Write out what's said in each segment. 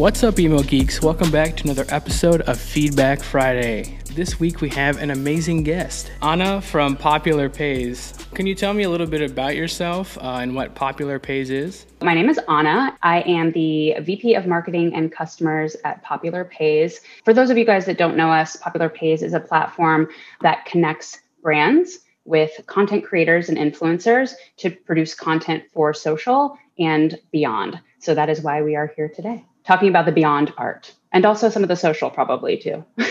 What's up, emo geeks? Welcome back to another episode of Feedback Friday. This week we have an amazing guest, Anna from Popular Pays. Can you tell me a little bit about yourself uh, and what Popular Pays is? My name is Anna. I am the VP of Marketing and Customers at Popular Pays. For those of you guys that don't know us, Popular Pays is a platform that connects brands with content creators and influencers to produce content for social and beyond. So that is why we are here today, talking about the beyond part and also some of the social, probably too.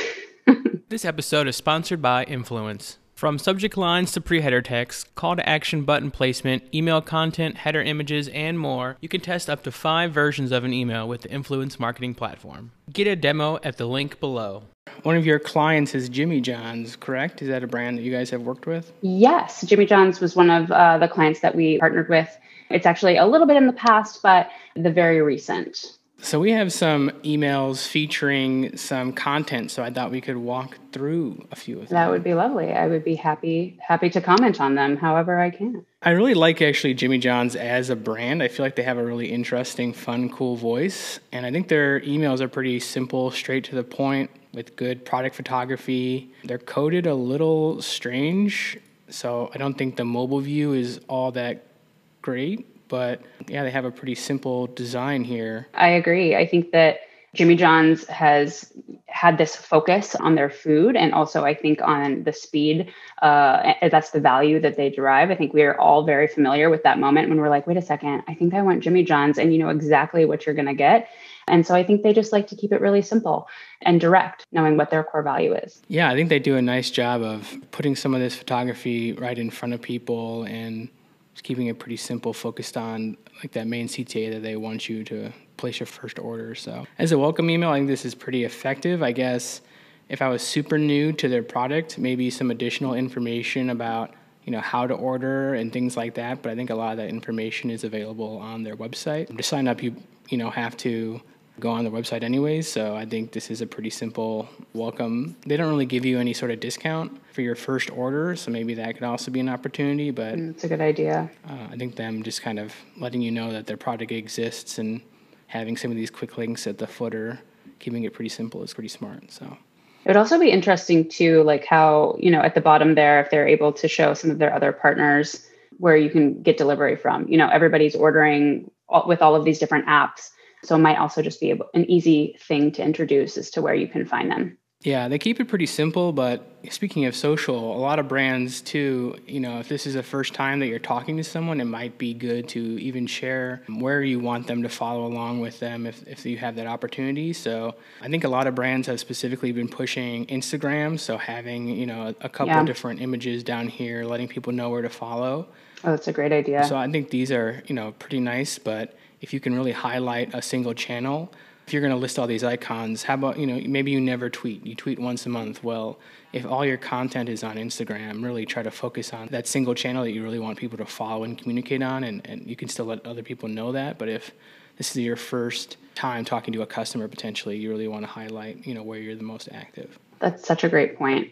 This episode is sponsored by emfluence. From subject lines to pre header text, call to action button placement, email content, header images, and more, you can test up to five versions of an email with the emfluence marketing platform. Get a demo at the link below. One of your clients is Jimmy John's, correct? Is that a brand that you guys have worked with? Yes, Jimmy John's was one of uh, the clients that we partnered with. It's actually a little bit in the past, but the very recent. So we have some emails featuring some content, so I thought we could walk through a few of them. That would be lovely. I would be happy happy to comment on them however I can. I really like actually Jimmy John's as a brand. I feel like they have a really interesting, fun, cool voice, and I think their emails are pretty simple, straight to the point with good product photography. They're coded a little strange, so I don't think the mobile view is all that great but yeah, they have a pretty simple design here. I agree. I think that Jimmy John's has had this focus on their food and also I think on the speed. Uh, that's the value that they derive. I think we are all very familiar with that moment when we're like, wait a second, I think I want Jimmy John's and you know exactly what you're going to get. And so I think they just like to keep it really simple and direct, knowing what their core value is. Yeah, I think they do a nice job of putting some of this photography right in front of people and keeping it pretty simple, focused on like that main CTA that they want you to place your first order. So, as a welcome email, I think this is pretty effective. I guess if I was super new to their product, maybe some additional information about you know how to order and things like that. But I think a lot of that information is available on their website. To sign up, you you know have to go on the website anyways. So I think this is a pretty simple welcome. They don't really give you any sort of discount for your first order, so maybe that could also be an opportunity. But mm, it's a good idea. Uh, I think them just kind of letting you know that their product exists and having some of these quick links at the footer, keeping it pretty simple is pretty smart. So. It would also be interesting too, like how, you know, at the bottom there, if they're able to show some of their other partners where you can get delivery from. You know, everybody's ordering with all of these different apps. So it might also just be an easy thing to introduce as to where you can find them. Yeah, they keep it pretty simple, but speaking of social, a lot of brands too, you know, if this is the first time that you're talking to someone, it might be good to even share where you want them to follow along with them if, if you have that opportunity. So I think a lot of brands have specifically been pushing Instagram, so having, you know, a couple yeah. of different images down here, letting people know where to follow. Oh, that's a great idea. So I think these are, you know, pretty nice, but if you can really highlight a single channel, if you're going to list all these icons, how about, you know, maybe you never tweet, you tweet once a month. Well, if all your content is on Instagram, really try to focus on that single channel that you really want people to follow and communicate on, and, and you can still let other people know that. But if this is your first time talking to a customer potentially, you really want to highlight, you know, where you're the most active. That's such a great point.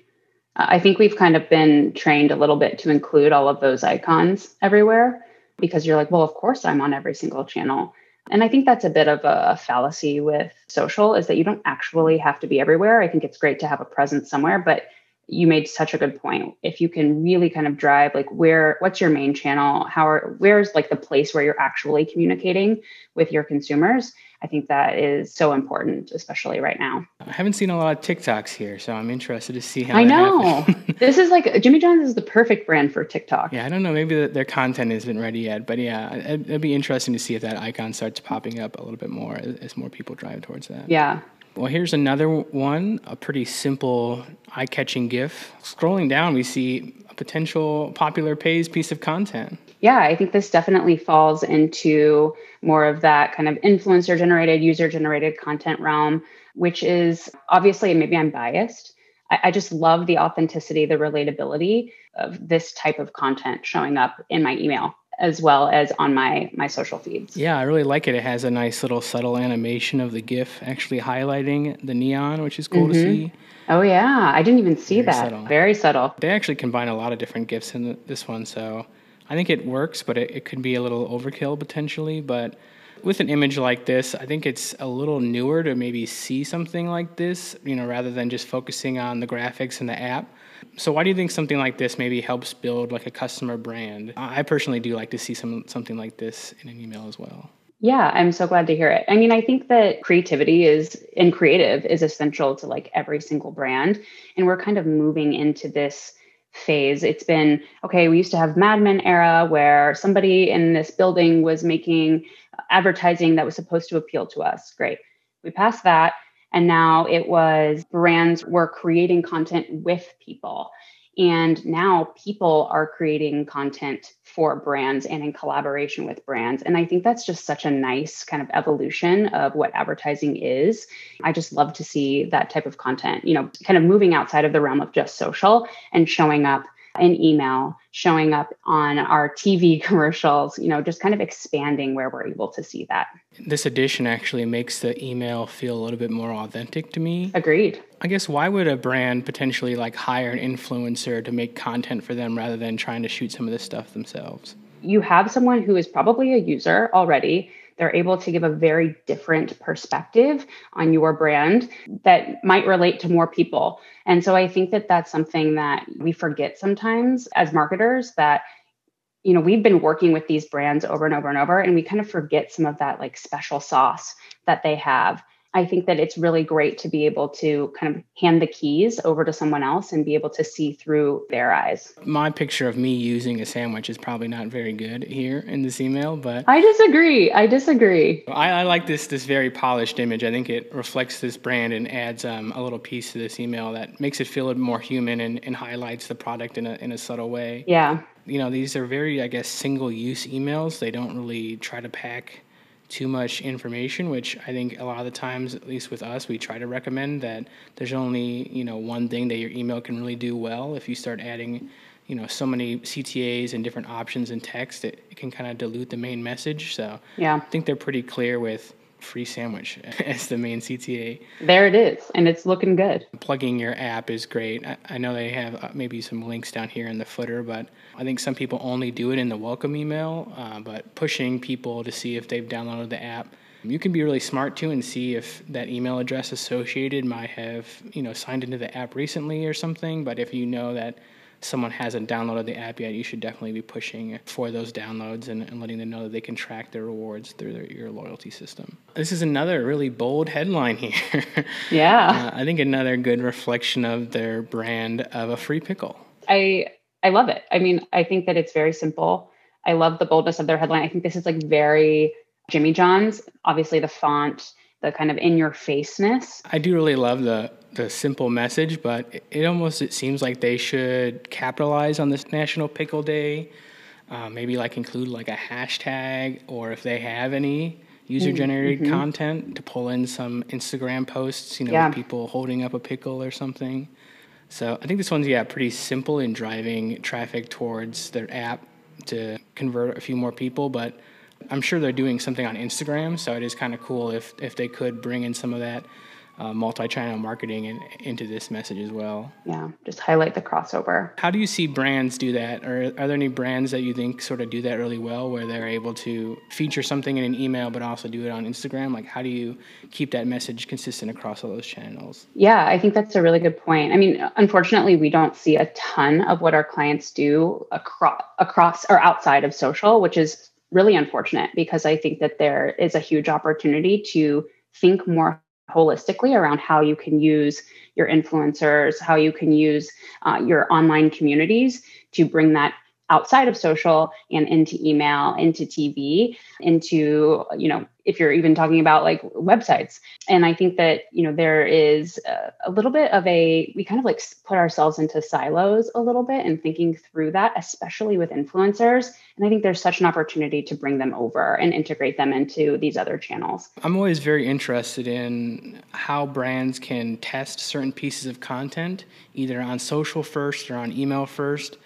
I think we've kind of been trained a little bit to include all of those icons everywhere because you're like, well, of course I'm on every single channel. And I think that's a bit of a fallacy with social is that you don't actually have to be everywhere. I think it's great to have a presence somewhere, but you made such a good point. If you can really kind of drive like where what's your main channel, how are where's like the place where you're actually communicating with your consumers, I think that is so important, especially right now. I haven't seen a lot of TikToks here, so I'm interested to see how. I know this is like Jimmy John's is the perfect brand for TikTok. Yeah, I don't know. Maybe their content isn't ready yet, but yeah, it'd, it'd be interesting to see if that icon starts popping up a little bit more as, as more people drive towards that. Yeah. Well, here's another one, a pretty simple, eye catching GIF. Scrolling down, we see a potential popular pays piece of content yeah, I think this definitely falls into more of that kind of influencer generated, user generated content realm, which is obviously, maybe I'm biased. I, I, just love the authenticity, the relatability of this type of content showing up in my email as well as on my my social feeds. Yeah, I really like it. It has a nice little subtle animation of the GIF actually highlighting the neon, which is cool mm-hmm. to see. Oh yeah, I didn't even see Very that. Subtle. Very subtle. They actually combine a lot of different GIFs in the, this one, so I think it works, but it, it could be a little overkill potentially. But With an image like this, I think it's a little newer to maybe see something like this, you know, rather than just focusing on the graphics and the app. So why do you think something like this maybe helps build like a customer brand? I personally do like to see some something like this in an email as well. Yeah, I'm so glad to hear it. I mean, I think that creativity is and creative is essential to like every single brand. And we're kind of moving into this phase. It's been okay, we used to have Mad Men era where somebody in this building was making advertising that was supposed to appeal to us. Great. We passed that. And now it was brands were creating content with people. And now people are creating content for brands and in collaboration with brands. And I think that's just such a nice kind of evolution of what advertising is. I just love to see that type of content, you know, kind of moving outside of the realm of just social and showing up in email, showing up on our TV commercials, you know, just kind of expanding where we're able to see that. This addition actually makes the email feel a little bit more authentic to me. Agreed. I guess why would a brand potentially like hire an influencer to make content for them rather than trying to shoot some of this stuff themselves? You have someone who is probably a user already they're able to give a very different perspective on your brand that might relate to more people. And so I think that that's something that we forget sometimes as marketers that you know we've been working with these brands over and over and over and we kind of forget some of that like special sauce that they have I think that it's really great to be able to kind of hand the keys over to someone else and be able to see through their eyes. My picture of me using a sandwich is probably not very good here in this email, but I disagree. I disagree. I, I like this this very polished image. I think it reflects this brand and adds um, a little piece to this email that makes it feel a more human and, and highlights the product in a in a subtle way. Yeah. You know, these are very, I guess, single use emails. They don't really try to pack too much information, which I think a lot of the times, at least with us, we try to recommend that there's only you know one thing that your email can really do well. If you start adding, you know, so many CTAs and different options in text, it, it can kind of dilute the main message. So yeah, I think they're pretty clear with free sandwich as the main CTA. There it is, and it's looking good. Plugging your app is great. I, I know they have uh, maybe some links down here in the footer, but I think some people only do it in the welcome email. Uh, but pushing people to see if they've downloaded the app. You can be really smart too and see if that email address associated might have, you know, signed into the app recently or something. But if you know that someone hasn't downloaded the app yet, you should definitely be pushing for those downloads and, and letting them know that they can track their rewards through their, your loyalty system. This is another really bold headline here. Yeah. uh, I think another good reflection of their brand of a free pickle. I I love it. I mean, I think that it's very simple. I love the boldness of their headline. I think this is like very Jimmy John's. Obviously, the font, the kind of in your faceness. I do really love the the simple message, but it almost it seems like they should capitalize on this National Pickle Day. Uh, maybe like include like a hashtag, or if they have any user generated mm-hmm. content to pull in some Instagram posts, you know, yeah. people holding up a pickle or something. So I think this one's yeah pretty simple in driving traffic towards their app to convert a few more people, but I'm sure they're doing something on Instagram, so it is kind of cool if if they could bring in some of that uh, multi-channel marketing in, into this message as well. Yeah, just highlight the crossover. How do you see brands do that? Or are there any brands that you think sort of do that really well, where they're able to feature something in an email, but also do it on Instagram? Like, how do you keep that message consistent across all those channels? Yeah, I think that's a really good point. I mean, unfortunately, we don't see a ton of what our clients do across across or outside of social, which is really unfortunate because I think that there is a huge opportunity to think more holistically around how you can use your influencers, how you can use uh, your online communities to bring that outside of social and into email, into TV, into, you know, if you're even talking about like websites. And I think that, you know, there is a, a, little bit of a, we kind of like put ourselves into silos a little bit and thinking through that, especially with influencers. And I think there's such an opportunity to bring them over and integrate them into these other channels. I'm always very interested in how brands can test certain pieces of content, either on social first or on email first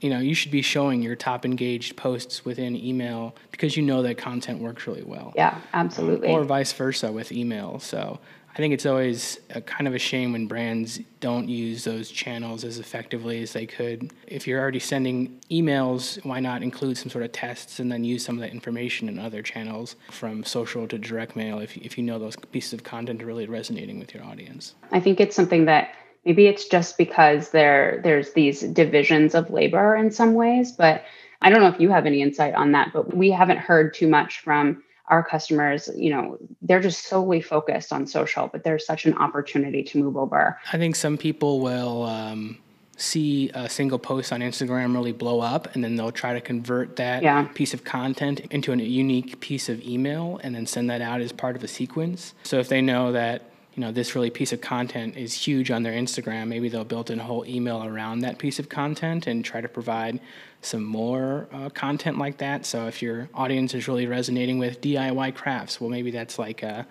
you know you should be showing your top engaged posts within email because you know that content works really well yeah absolutely or vice versa with email so I think it's always a kind of a shame when brands don't use those channels as effectively as they could. If you're already sending emails, why not include some sort of tests and then use some of that information in other channels from social to direct mail if, if you know those pieces of content are really resonating with your audience? I think it's something that maybe it's just because there there's these divisions of labor in some ways, but I don't know if you have any insight on that, but we haven't heard too much from our customers, you know, they're just solely focused on social, but there's such an opportunity to move over. I think some people will um, see a single post on Instagram really blow up, and then they'll try to convert that yeah. piece of content into a unique piece of email and then send that out as part of a sequence. So if they know that you know this really piece of content is huge on their Instagram, maybe they'll build in a whole email around that piece of content and try to provide some more uh, content like that. So if your audience is really resonating with DIY crafts, well, maybe that's like a,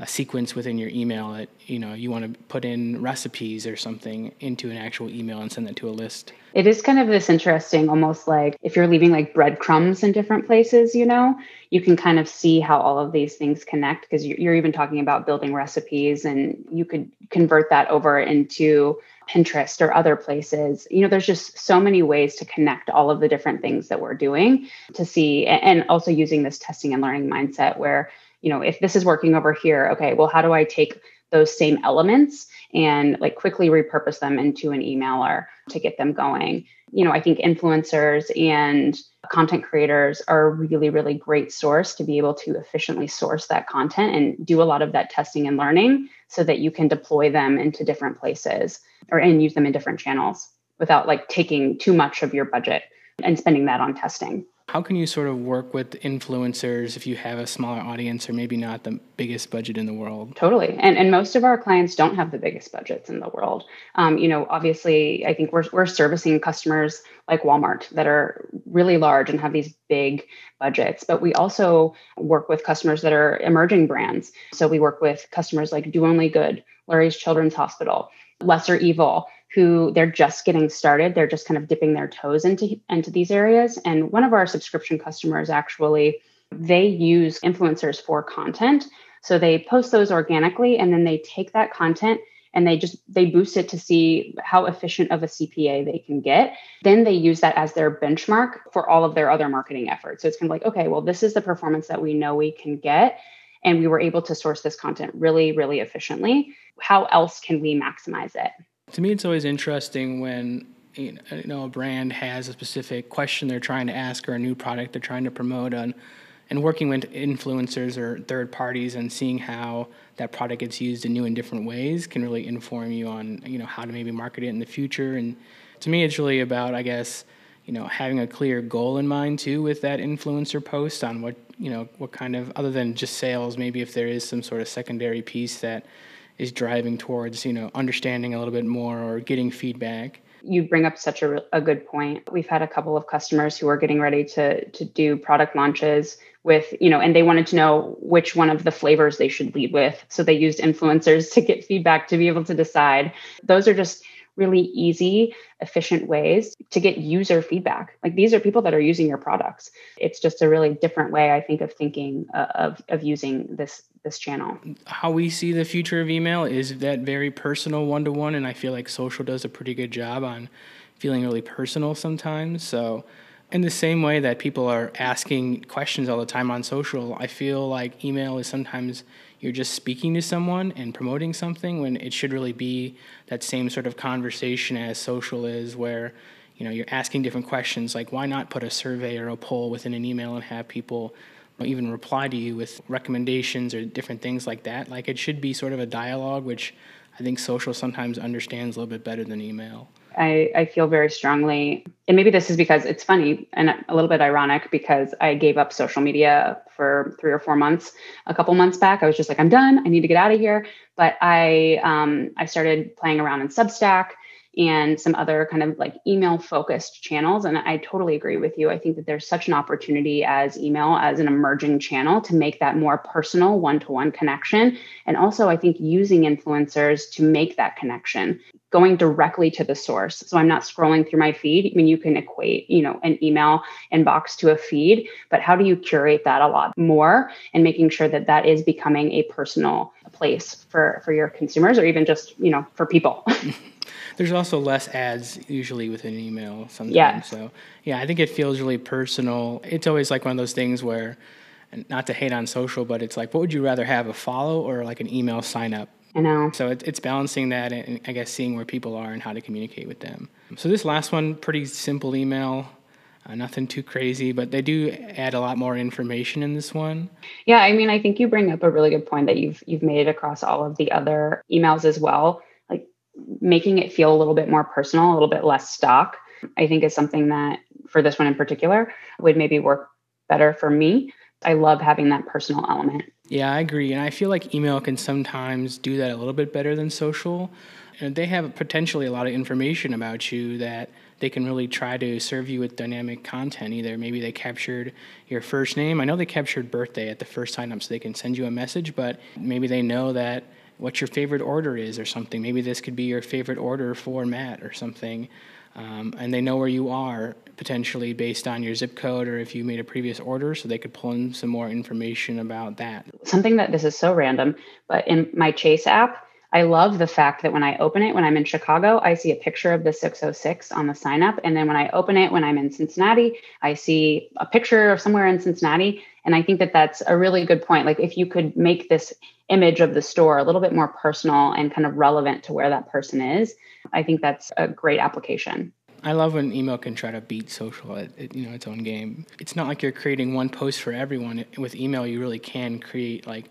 a sequence within your email that you know you want to put in recipes or something into an actual email and send that to a list. It is kind of this interesting, almost like if you're leaving like breadcrumbs in different places, you know, you can kind of see how all of these things connect because you're even talking about building recipes and you could convert that over into Pinterest or other places. You know, there's just so many ways to connect all of the different things that we're doing to see, and also using this testing and learning mindset where, you know, if this is working over here, okay, well, how do I take those same elements and like quickly repurpose them into an emailer to get them going? You know, I think influencers and content creators are a really, really great source to be able to efficiently source that content and do a lot of that testing and learning so that you can deploy them into different places or and use them in different channels without like taking too much of your budget and spending that on testing. How can you sort of work with influencers if you have a smaller audience or maybe not the biggest budget in the world? Totally. And, and most of our clients don't have the biggest budgets in the world. Um, you know, obviously, I think we're, we're servicing customers like Walmart that are really large and have these big budgets, but we also work with customers that are emerging brands. So we work with customers like Do Only Good, Lurie's Children's Hospital, Lesser Evil, who they're just getting started. They're just kind of dipping their toes into, into these areas. And one of our subscription customers actually, they use influencers for content. So they post those organically and then they take that content and they just they boost it to see how efficient of a CPA they can get. Then they use that as their benchmark for all of their other marketing efforts. So it's kind of like, okay, well, this is the performance that we know we can get. And we were able to source this content really, really efficiently. How else can we maximize it? To me, it's always interesting when you know a brand has a specific question they're trying to ask or a new product they're trying to promote on and working with influencers or third parties and seeing how that product gets used in new and different ways can really inform you on you know how to maybe market it in the future. And to me it's really about i guess you know having a clear goal in mind too with that influencer post on what you know what kind of other than just sales maybe if there is some sort of secondary piece that is driving towards you know understanding a little bit more or getting feedback. You bring up such a, a good point. We've had a couple of customers who are getting ready to to do product launches with you know and they wanted to know which one of the flavors they should lead with. So they used influencers to get feedback to be able to decide. Those are just really easy, efficient ways to get user feedback. Like these are people that are using your products. It's just a really different way, I think, of thinking uh, of of using this this channel. How we see the future of email is that very personal one to one, and I feel like social does a pretty good job on feeling really personal sometimes. So. In the same way that people are asking questions all the time on social, I feel like email is sometimes you're just speaking to someone and promoting something when it should really be that same sort of conversation as social is where you know you're asking different questions like why not put a survey or a poll within an email and have people even reply to you with recommendations or different things like that? Like it should be sort of a dialogue which i think social sometimes understands a little bit better than email I, I feel very strongly, and maybe this is because it's funny and a little bit ironic because I gave up social media for three or four months a couple months back. I was just like, I'm done. I need to get out of here. But I um, I started playing around in Substack and some other kind of like email focused channels. And I totally agree with you. I think that there's such an opportunity as email as an emerging channel to make that more personal one to one connection. And also, I think using influencers to make that connection going directly to the source. So I'm not scrolling through my feed. I mean, you can equate, you know, an email inbox to a feed, but how do you curate that a lot more and making sure that that is becoming a personal place for for your consumers or even just you know for people. There's also less ads usually with an email sometimes. Yeah. So yeah, I think it feels really personal. It's always like one of those things where, not to hate on social, but it's like, what would you rather have, a follow or like an email sign up? I know. So it, it's balancing that and I guess seeing where people are and how to communicate with them. So this last one, pretty simple email. Uh, nothing too crazy, but they do add a lot more information in this one. Yeah, I mean, I think you bring up a really good point that you've you've made across all of the other emails as well. Like making it feel a little bit more personal, a little bit less stock. I think is something that for this one in particular would maybe work better for me. I love having that personal element. Yeah, I agree, and I feel like email can sometimes do that a little bit better than social. And they have potentially a lot of information about you that they can really try to serve you with dynamic content. Either maybe they captured your first name. I know they captured birthday at the first sign up so they can send you a message, but maybe they know that what your favorite order is or something. Maybe this could be your favorite order for Matt or something. Um, and they know where you are potentially based on your zip code or if you made a previous order, so they could pull in some more information about that. Something that this is so random, but in my Chase app, I love the fact that when I open it, when I'm in Chicago, I see a picture of the 606 on the sign up. And then when I open it, when I'm in Cincinnati, I see a picture of somewhere in Cincinnati. And I think that that's a really good point. Like if you could make this image of the store a little bit more personal and kind of relevant to where that person is, I think that's a great application. I love when email can try to beat social at, at, you know its own game. It's not like you're creating one post for everyone. With email, you really can create like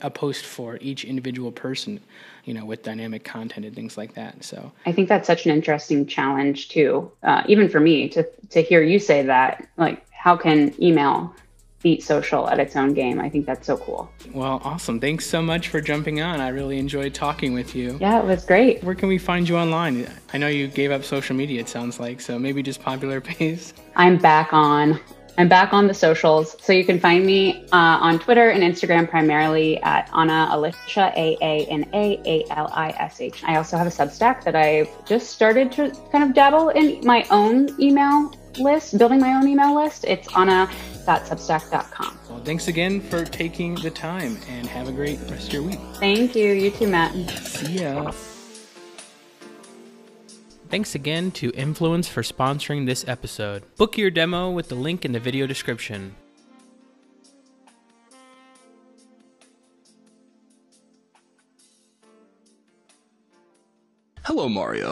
a post for each individual person, you know, with dynamic content and things like that. So I think that's such an interesting challenge too, uh, even for me to to hear you say that. Like, how can email beat social at its own game? I think that's so cool. Well, awesome. Thanks so much for jumping on. I really enjoyed talking with you. Yeah, it was great. Where can we find you online? I know you gave up social media. It sounds like so. Maybe just popular Pays. I'm back on I'm back on the socials. So you can find me uh, on Twitter and Instagram primarily at Anna Alicia, A A N A A L I S H. I also have a Substack that I've just started to kind of dabble in my own email list, building my own email list. It's ana.substack.com. Well, thanks again for taking the time and have a great rest of your week. Thank you. You too, Matt. See ya. Thanks again to emfluence for sponsoring this episode. Book your demo with the link in the video description. Hello, Mario.